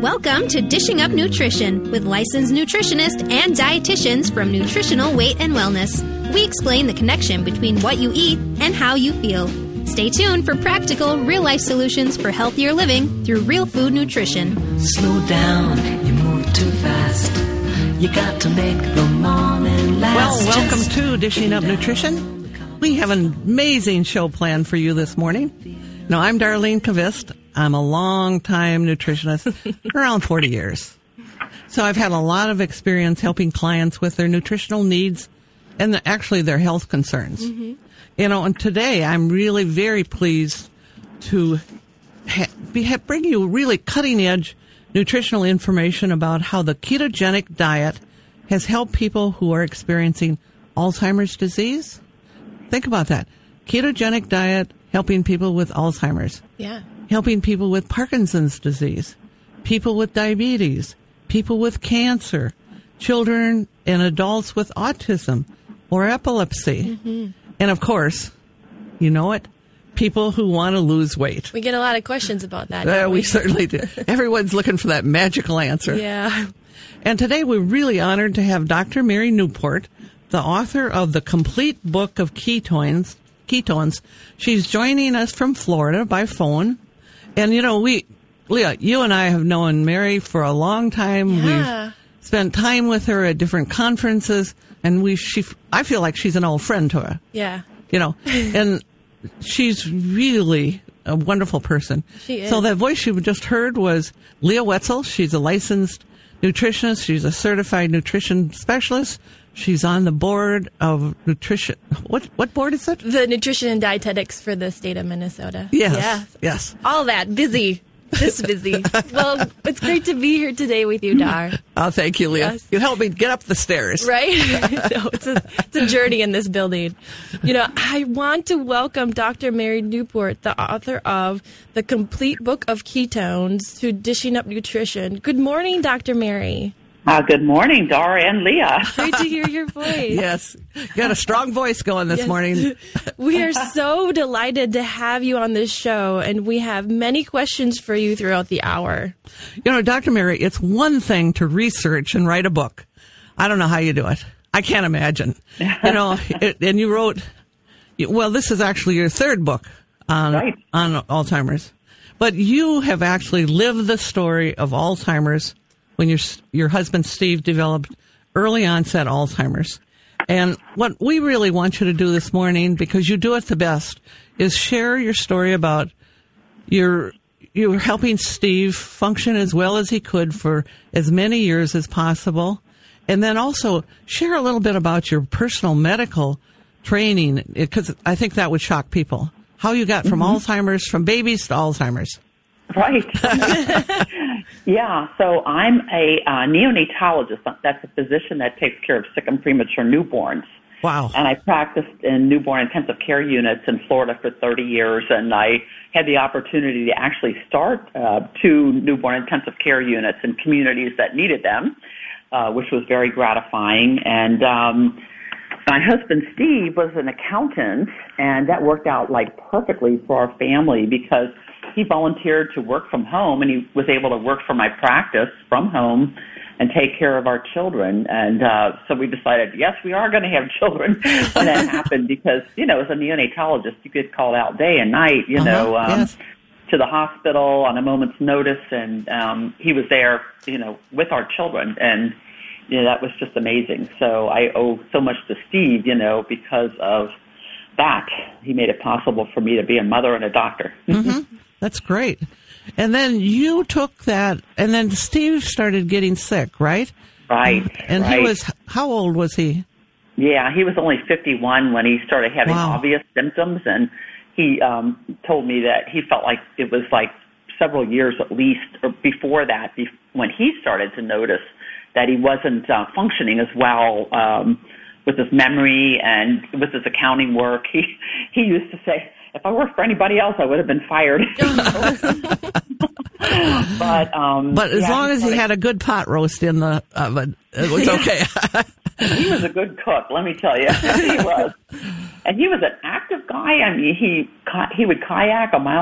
Welcome to Dishing Up Nutrition with licensed nutritionists and dietitians from Nutritional Weight and Wellness. We explain the connection between what you eat and how you feel. Stay tuned for practical, real life solutions for healthier living through real food nutrition. Slow down, you move too fast. You got to make the morning last. Well, welcome Just to Dishing Up Nutrition. We have an amazing show planned for you this morning. Now, I'm Darlene Kvist. I'm a long-time nutritionist, around 40 years. So I've had a lot of experience helping clients with their nutritional needs and the, actually their health concerns. Mm-hmm. You know, and today I'm really very pleased to ha- be, ha- bring you really cutting edge nutritional information about how the ketogenic diet has helped people who are experiencing Alzheimer's disease. Think about that. Ketogenic diet helping people with Alzheimer's, Yeah. Helping people with Parkinson's disease, people with diabetes, people with cancer, children and adults with autism or epilepsy. And of course, you know it, people who want to lose weight. We get a lot of questions about that. Uh, don't we certainly do. Everyone's looking for that magical answer. Yeah. And today we're really honored to have Dr. Mary Newport, the author of the complete book of ketones. Ketones. She's joining us from Florida by phone. And you know, we, Leah, you and I have known Mary for a long time. Yeah. We've spent time with her at different conferences and we, she, I feel like she's an old friend to her, Yeah. you know, and she's really a wonderful person. She is. So that voice you just heard was Leah Wetzel. She's a licensed nutritionist. She's a certified nutrition specialist. She's on the board of nutrition. What what board is it? The nutrition and dietetics for the state of Minnesota. Yes. Yeah. Yes. All that. Busy. Just busy. well, it's great to be here today with you, Dar. Oh, thank you, Leah. Yes. You helped me get up the stairs. Right? no, it's a, it's a journey in this building. You know, I want to welcome Dr. Mary Newport, the author of The Complete Book of Ketones to Dishing Up Nutrition. Good morning, Dr. Mary. Uh, good morning, Dara and Leah. Great to hear your voice. Yes. You got a strong voice going this Yes. morning. We are so delighted to have you on this show, and we have many questions for you throughout the hour. You know, Dr. Mary, it's one thing to research and write a book. I don't know how you do it. I can't imagine. You know, it, and you wrote, well, this is actually your third book on, Right. on Alzheimer's. But you have actually lived the story of Alzheimer's when your, your husband Steve developed early onset Alzheimer's. And what we really want you to do this morning, because you do it the best, is share your story about you're you're helping Steve function as well as he could for as many years as possible, and then also share a little bit about your personal medical training because I think that would shock people. How you got from mm-hmm. Alzheimer's, from babies to Alzheimer's. Right. yeah, so I'm a uh, neonatologist. That's a physician that takes care of sick and premature newborns. Wow. And I practiced in newborn intensive care units in Florida for 30 years, and I had the opportunity to actually start uh, two newborn intensive care units in communities that needed them, uh, which was very gratifying. And um, my husband Steve was an accountant, and that worked out like perfectly for our family because he volunteered to work from home, and he was able to work for my practice from home and take care of our children. And uh, so we decided, yes, we are going to have children when that happened because you know, as a neonatologist, you get called out day and night, you know. Uh-huh, Um, yes. to the hospital on a moment's notice, and um, he was there, you know, with our children, and you know that was just amazing. So I owe so much to Steve, you know, because of that. He made it possible for me to be a mother and a doctor. That's great. And then you took that, and then Steve started getting sick, right? Right. And right. he was how old was he? Yeah, he was only 51 when he started having Wow. obvious symptoms, and he um, told me that he felt like it was like several years at least or before that, be- when he started to notice that he wasn't uh, functioning as well um, with his memory and with his accounting work. He he used to say, "If I worked for anybody else, I would have been fired." but um, But as yeah, long as he had a good pot roast in the oven, it was okay. he was a good cook, let me tell you. he was. And he was an active guy. I mean, he he would kayak a mile